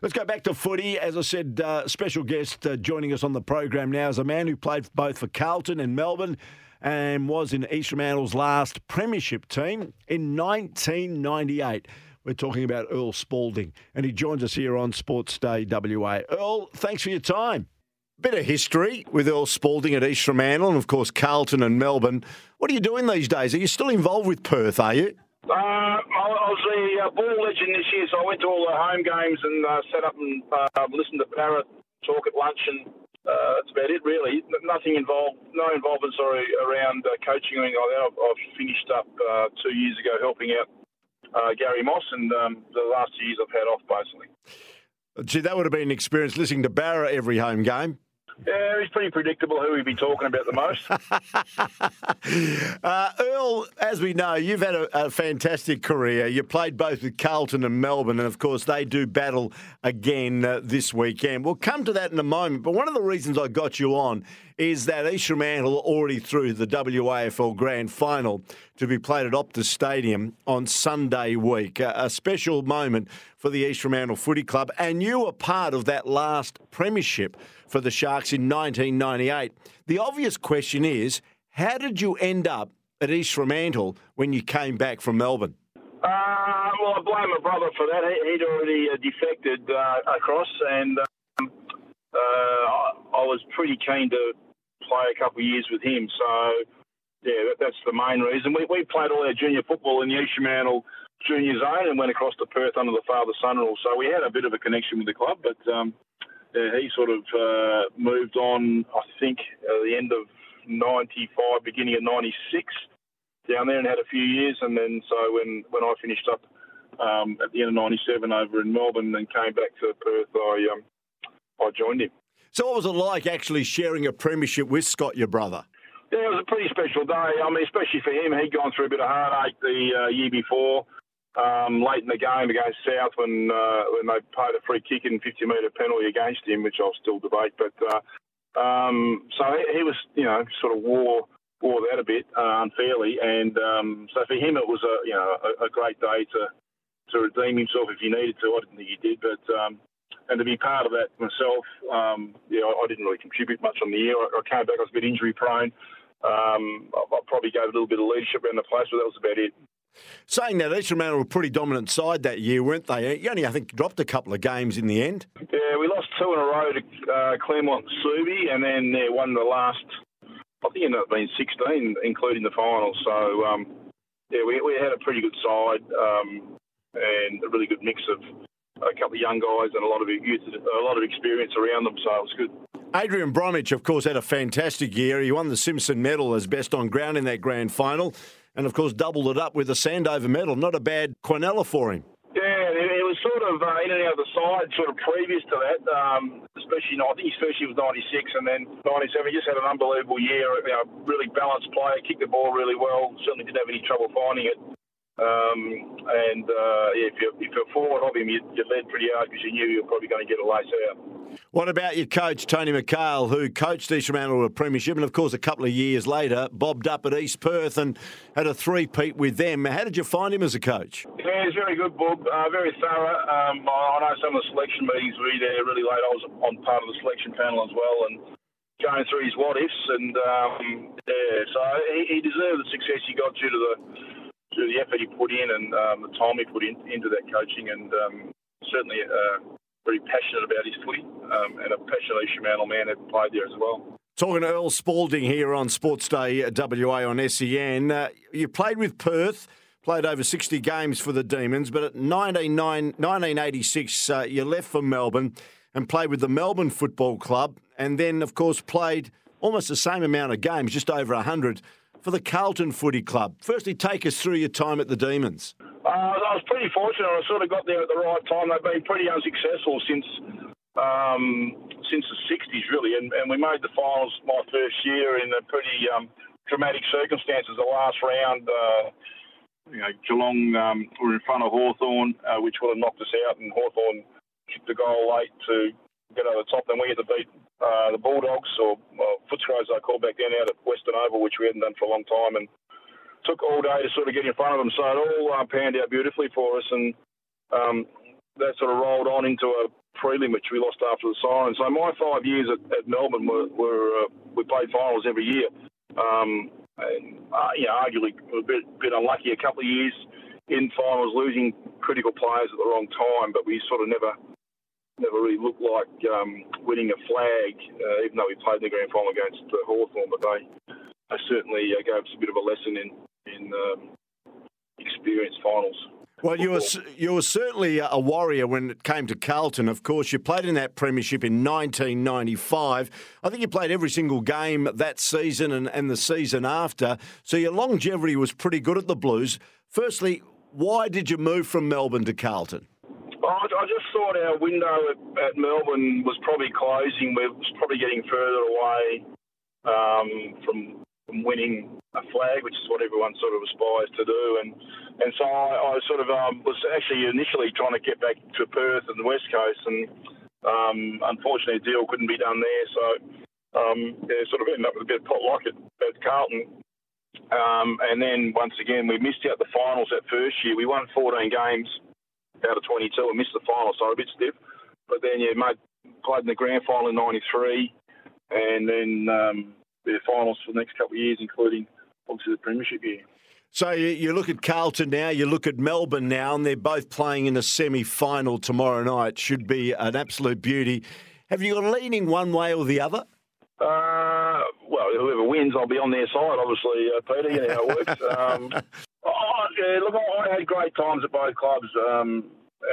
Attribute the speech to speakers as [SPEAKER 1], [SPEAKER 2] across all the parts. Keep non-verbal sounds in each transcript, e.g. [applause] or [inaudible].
[SPEAKER 1] Let's go back to footy. As I said, uh, special guest uh, joining us on the program now is a man who played both for Carlton and Melbourne and was in East Fremantle's last premiership team in 1998. We're talking about Earl Spalding, and he joins us here on Sports Day WA. Earl, thanks for your time. Bit of history with Earl Spalding at East Fremantle and, of course, Carlton and Melbourne. What are you doing these days? Are you still involved with Perth, are you?
[SPEAKER 2] Uh, I was the uh, ball legend this year, so I went to all the home games and uh, sat up and uh, listened to Barrett talk at lunch, and uh, that's about it, really. Nothing involved, no involvement, sorry, around uh, coaching or anything like that. I've, I've finished up uh, two years ago helping out uh, Gary Moss, and um, the last two years I've had off, basically.
[SPEAKER 1] Gee, that would have been an experience listening to Barra every home game.
[SPEAKER 2] Yeah, he's pretty predictable who he'd be talking about the most. [laughs]
[SPEAKER 1] uh, Earl, as we know, you've had a, a, fantastic career. You played both with Carlton and Melbourne, and of course, they do battle again uh, this weekend. We'll come to that in a moment, but one of the reasons I got you on is that East Fremantle already through the WAFL Grand Final to be played at Optus Stadium on Sunday week. A, a special moment for the East Fremantle Footy Club, and you were part of that last premiership for the Sharks in 1998. The obvious question is, how did you end up at East Fremantle when you came back from Melbourne?
[SPEAKER 2] Uh, well, I blame my brother for that. He'd already uh, defected uh, across, and um, uh, I was pretty keen to play a couple of years with him. So, yeah, that, that's the main reason. We, we played all our junior football in the East Fremantle junior zone and went across to Perth under the father-son rule. So we had a bit of a connection with the club, but um, yeah, he sort of uh, moved on, I think, at the end of 95, beginning of 96, down there and had a few years. And then so when, when I finished up um, at the end of 97 over in Melbourne and came back to Perth, I, um, I joined him.
[SPEAKER 1] So what was it like actually sharing a premiership with Scott, your brother?
[SPEAKER 2] Yeah, it was a pretty special day. I mean, especially for him, he'd gone through a bit of heartache the uh, year before um, late in the game against South when uh, when they paid a free kick and 50 metre penalty against him, which I'll still debate. But uh, um, so he, he, was, you know, sort of wore wore that a bit uh, unfairly, and um, so for him it was a you know a, a, great day to to redeem himself if he needed to. I didn't think he did, but. Um, and to be part of that myself, um, yeah, I, I, didn't really contribute much on the year. I, I came back, I was a bit injury prone. Um, I, I probably gave a little bit of leadership around the place, but that was about it.
[SPEAKER 1] Saying that, East Fremantle were a pretty dominant side that year, weren't they? You only, I think, dropped a couple of games in the end.
[SPEAKER 2] Yeah, we lost two in a row to uh, Claremont Subi, and then yeah, won the last, I think it ended up being 16, including the final. So, um, yeah, we, we had a pretty good side um, and a really good mix of a couple of young guys and a lot of youth, a lot of experience around them. So it was good.
[SPEAKER 1] Adrian Bromwich, of course, had a fantastic year. He won the Simpson Medal as best on ground in that grand final and of course doubled it up with a Sandover medal. Not a bad Quinella for him.
[SPEAKER 2] Yeah, it was sort of uh, in and out of the side, sort of previous to that. Um, especially, I think his first year was '96, and then '97. He just had an unbelievable year. You know, really balanced player, kicked the ball really well. Certainly didn't have any trouble finding it. Um, and uh, yeah, if, you're, if you're forward of him, you, you led pretty hard because you knew you were probably going to get a lace out.
[SPEAKER 1] What about your coach, Tony Micale, who coached East Fremantle to a premiership and, of course, a couple of years later, bobbed up at East Perth and had a three-peat with them. How did you find him as a coach?
[SPEAKER 2] Yeah, he's very good, Bob. Uh, very thorough. Um, I know some of the selection meetings were there really late. I was on part of the selection panel as well and going through his what-ifs. And, um, yeah, so he, he deserved the success he got due to the to the effort he put in and um, the time he put in, into that coaching, and um, certainly uh, very passionate about his footy um, and a passionate Fremantle man that played there as well.
[SPEAKER 1] Talking to Earl Spalding here on Sports Day WA on SEN. Uh, you played with Perth, played over 60 games for the Demons, but at 1986 uh, you left for Melbourne and played with the Melbourne Football Club, and then, of course, played almost the same amount of games, just over 100 for the Carlton Footy Club. Firstly, take us through your time at the Demons.
[SPEAKER 2] Uh, I was pretty fortunate. I sort of got there at the right time. They've been pretty unsuccessful since um, since the 60s, really, and, and we made the finals my first year in a pretty um, dramatic circumstances. The last round, uh, you know, Geelong um, were in front of Hawthorn, uh, which would have knocked us out, and Hawthorn kicked the goal late to get over the top. Then we had to beat uh, the Bulldogs, or well, Footscray, they called back then, out at Western Oval, which we hadn't done for a long time, and took all day to sort of get in front of them. So it all uh, panned out beautifully for us, and um, that sort of rolled on into a prelim, which we lost after the siren. So my five years at, at Melbourne were, were uh, we played finals every year. Um, and, uh, you know, arguably a bit, bit unlucky a couple of years in finals, losing critical players at the wrong time, but we sort of never never really looked like um, winning a flag, uh, even though we played in the grand final against uh, Hawthorn. But they, they certainly uh, gave us a bit of a lesson in in um, experienced finals.
[SPEAKER 1] Well, you were you were certainly a warrior when it came to Carlton. Of course, you played in that premiership in 1995. I think you played every single game that season and, and the season after. So your longevity was pretty good at the Blues. Firstly, why did you move from Melbourne to Carlton?
[SPEAKER 2] I just thought our window at, at Melbourne was probably closing. We was probably getting further away um, from, from winning a flag, which is what everyone sort of aspires to do. And and so I, I sort of um, was actually initially trying to get back to Perth and the West Coast, and um, unfortunately, a deal couldn't be done there. So um, yeah, sort of ended up with a bit of potluck at, at Carlton. Um, and then once again, we missed out the finals that first year. We won 14 games out of 22 and missed the final, so a bit stiff. But then, yeah, mate, played in the grand final in '93, and then um, the finals for the next couple of years, including obviously the premiership year.
[SPEAKER 1] So you look at Carlton now, you look at Melbourne now, and they're both playing in a semi-final tomorrow night. Should be an absolute beauty. Have you got a leaning one way or the other?
[SPEAKER 2] Uh, well, whoever wins, I'll be on their side, obviously, uh, Peter. You know how it works. [laughs] Um, Oh, yeah, look, I had great times at both clubs, um,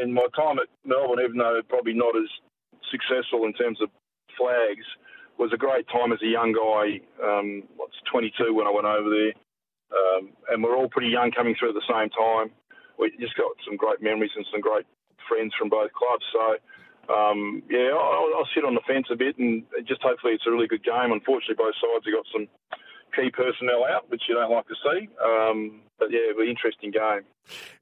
[SPEAKER 2] and my time at Melbourne, even though probably not as successful in terms of flags, was a great time as a young guy. Um, was 22 when I went over there, um, and we're all pretty young coming through at the same time. We just got some great memories and some great friends from both clubs. So, um, yeah, I'll, I'll sit on the fence a bit, and just hopefully it's a really good game. Unfortunately, both sides have got some key personnel out, which you don't like to see. Um, but yeah, it'll be an interesting game.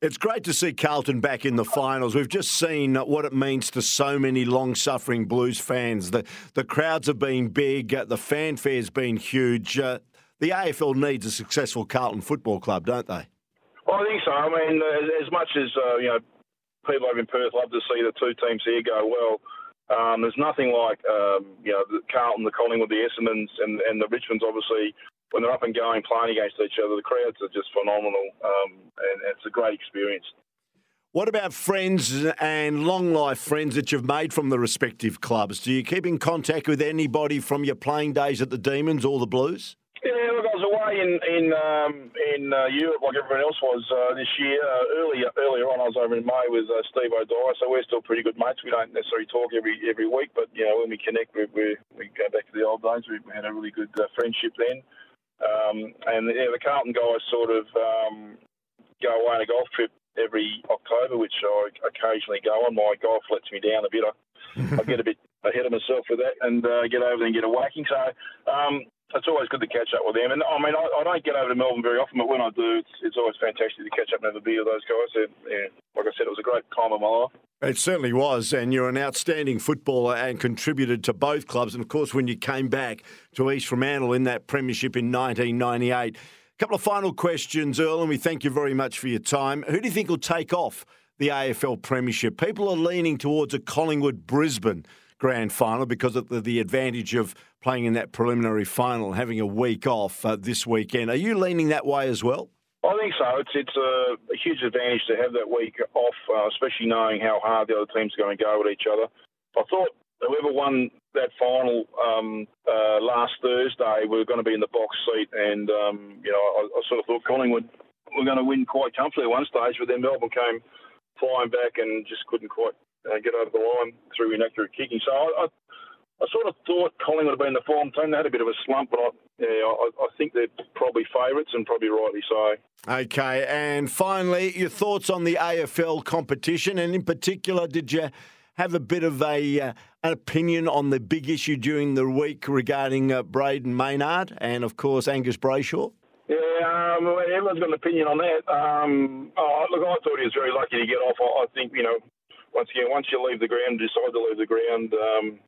[SPEAKER 1] It's great to see Carlton back in the finals. We've just seen what it means to so many long suffering Blues fans. The, the crowds have been big, uh, the fanfare's been huge. Uh, the AFL needs a successful Carlton Football Club, don't they?
[SPEAKER 2] Well, I think so. I mean, as, as much as, uh, you know, people over in Perth love to see the two teams here go well, um, there's nothing like, um, you know, the Carlton, the Collingwood, the Essendons, and, and the Richmonds obviously when they're up and going playing against each other, the crowds are just phenomenal, um, and it's a great experience.
[SPEAKER 1] What about friends and long life friends that you've made from the respective clubs? Do you keep in contact with anybody from your playing days at the Demons or the Blues?
[SPEAKER 2] Yeah, look, I was away in in um, in uh, Europe like everyone else was uh, this year. Uh, earlier earlier on, I was over in May with uh, Steve O'Dwyer, so we're still pretty good mates. We don't necessarily talk every every week, but you know when we connect, we we, we go back to the old days. We had a really good uh, friendship then. Um, and yeah, the Carlton guys sort of um, go away on a golf trip every October, which I occasionally go on. My golf lets me down a bit. I, I get a bit [laughs] ahead of myself with that and uh, get over there and get a whacking. So um, it's always good to catch up with them. And I mean, I, I, don't get over to Melbourne very often, but when I do, it's, it's always fantastic to catch up and have a beer with those guys. And, yeah, like I said, it was a great time of my life.
[SPEAKER 1] It certainly was, and you're an outstanding footballer and contributed to both clubs. And of course, when you came back to East Fremantle in that premiership in 1998. A couple of final questions, Earl, and we thank you very much for your time. Who do you think will take off the AFL Premiership? People are leaning towards a Collingwood Brisbane grand final because of the, advantage of playing in that preliminary final, having a week off uh, this weekend. Are you leaning that way as well?
[SPEAKER 2] I think so. It's it's a, a huge advantage to have that week off, uh, especially knowing how hard the other teams are going to go at each other. I thought whoever won that final um, uh, last Thursday were going to be in the box seat, and um, you know I, I, sort of thought Collingwood were going to win quite comfortably at one stage, but then Melbourne came flying back and just couldn't quite uh, get over the line through inaccurate kicking. So I, I sort of thought Collingwood would have been the form team. They had a bit of a slump, but I, yeah, I, I think they're probably favourites and probably rightly so.
[SPEAKER 1] Okay, and finally, your thoughts on the AFL competition, and in particular, did you have a bit of a uh, an opinion on the big issue during the week regarding uh, Brayden Maynard and, of course, Angus Brayshaw?
[SPEAKER 2] Yeah, um, everyone's got an opinion on that. Um, oh, look, I thought he was very lucky to get off. I, I think you know, once again, once you leave the ground, decide to leave the ground. Um,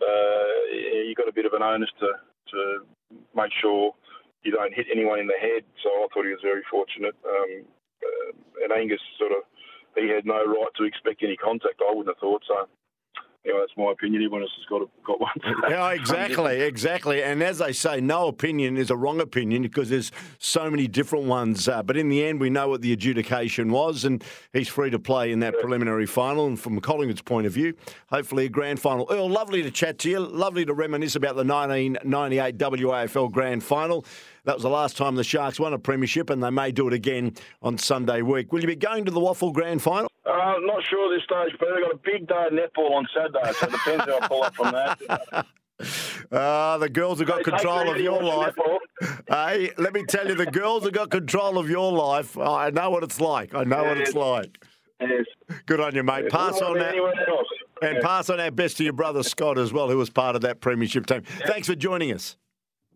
[SPEAKER 2] uh, you've got a bit of an onus to, to make sure you don't hit anyone in the head. So I thought he was very fortunate. Um, uh, and Angus sort of, he had no right to expect any contact. I wouldn't have thought so anyway, that's my opinion. Everyone else has got a, got one. [laughs]
[SPEAKER 1] yeah, exactly, exactly. And as they say, no opinion is a wrong opinion because there's so many different ones. Uh, but in the end, we know what the adjudication was, and he's free to play in that yeah. preliminary final. And from Collingwood's point of view, hopefully a grand final. Earl, lovely to chat to you. Lovely to reminisce about the 1998 WAFL grand final. That was the last time the Sharks won a premiership, and they may do it again on Sunday week. Will you be going to the WAFL Grand Final?
[SPEAKER 2] Uh, not sure this stage, but they've got a big day of netball on Saturday, so it depends how I pull up from that.
[SPEAKER 1] Uh, [laughs] the girls have got they control of your life. [laughs] hey, let me tell you, the girls have got control of your life. Oh, I know what it's like. I know yes. what it's like.
[SPEAKER 2] Yes.
[SPEAKER 1] Good on you, mate. Yes. Pass on that. And yeah. pass on our best to your brother Scott as well, who was part of that premiership team. Thanks for joining us.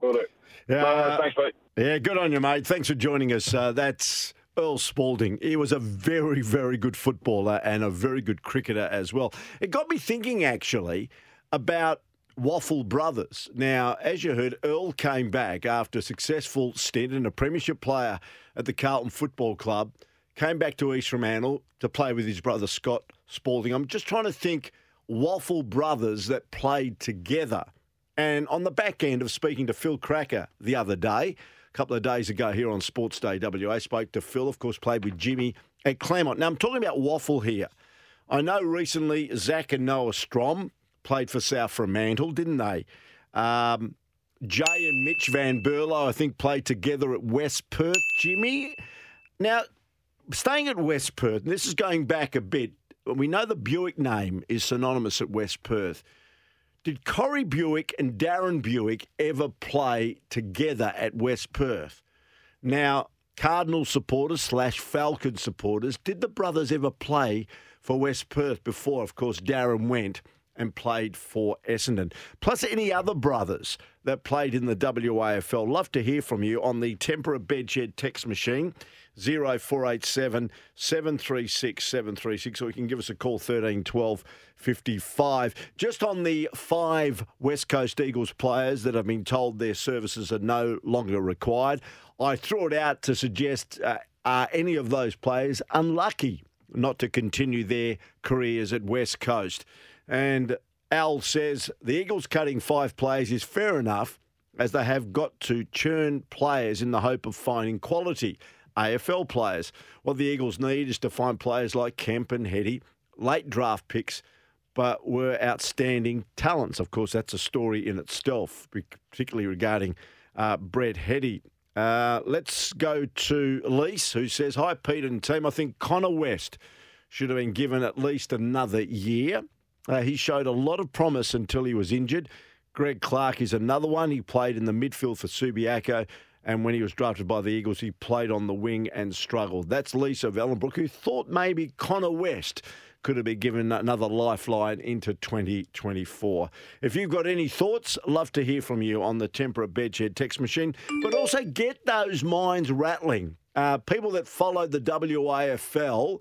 [SPEAKER 2] Do. Yeah, uh, thanks, mate.
[SPEAKER 1] Yeah, good on you, mate. Thanks for joining us. Uh, that's Earl Spalding. He was a very, very good footballer and a very good cricketer as well. It got me thinking, actually, about WAFL Brothers. Now, as you heard, Earl came back after a successful stint and a premiership player at the Carlton Football Club, came back to East Fremantle to play with his brother Scott Spalding. I'm just trying to think WAFL Brothers that played together. And on the back end of speaking to Phil Krakouer the other day, couple of days ago here on Sports Day WA. Spoke to Phil, of course, played with Jimmy at Claremont. Now, I'm talking about WAFL here. I know recently Zach and Noah Strom played for South Fremantle, didn't they? Um, Jay and Mitch Van Berlo, I think, played together at West Perth. Jimmy, now, staying at West Perth, and this is going back a bit, we know the Bewick name is synonymous at West Perth. Did Corey Bewick and Darren Bewick ever play together at West Perth? Now, Cardinal supporters slash Falcon supporters, did the brothers ever play for West Perth before, of course, Darren went and played for Essendon? Plus, any other brothers that played in the WAFL. Love to hear from you on the Tempera Bedshed text machine. 0487 736 736, or you can give us a call 13 12 55. Just on the five West Coast Eagles players that have been told their services are no longer required, I threw it out to suggest uh, are any of those players unlucky not to continue their careers at West Coast? And Al says the Eagles cutting five players is fair enough as they have got to churn players in the hope of finding quality. AFL players. What the Eagles need is to find players like Kemp and Heady, late draft picks, but were outstanding talents. Of course, that's a story in itself, particularly regarding uh, Brett Heady. Uh, let's go to Lise, who says, Hi, Pete and team. I think Connor West should have been given at least another year. Uh, he showed a lot of promise until he was injured. Greg Clark is another one. He played in the midfield for Subiaco and when he was drafted by the Eagles, he played on the wing and struggled. That's Lisa of Ellenbrook, who thought maybe Connor West could have been given another lifeline into 2024. If you've got any thoughts, love to hear from you on the Tempera Bedshed text machine, but also get those minds rattling. Uh, people that followed the WAFL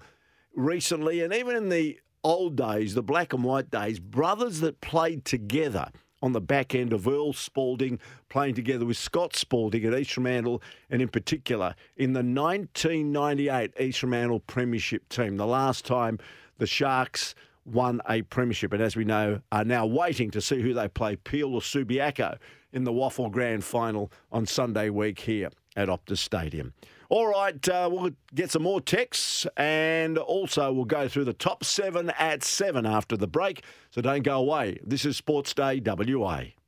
[SPEAKER 1] recently, and even in the old days, the black and white days, brothers that played together – on the back end of Earl Spalding playing together with Scott Spalding at East Fremantle, and in particular in the 1998 East Fremantle Premiership team, the last time the Sharks won a premiership, and as we know, are now waiting to see who they play, Peel or Subiaco, in the WAFL Grand Final on Sunday week here at Optus Stadium. All right, uh, we'll get some more texts and also we'll go through the top seven at seven after the break. So don't go away. This is Sports Day WA.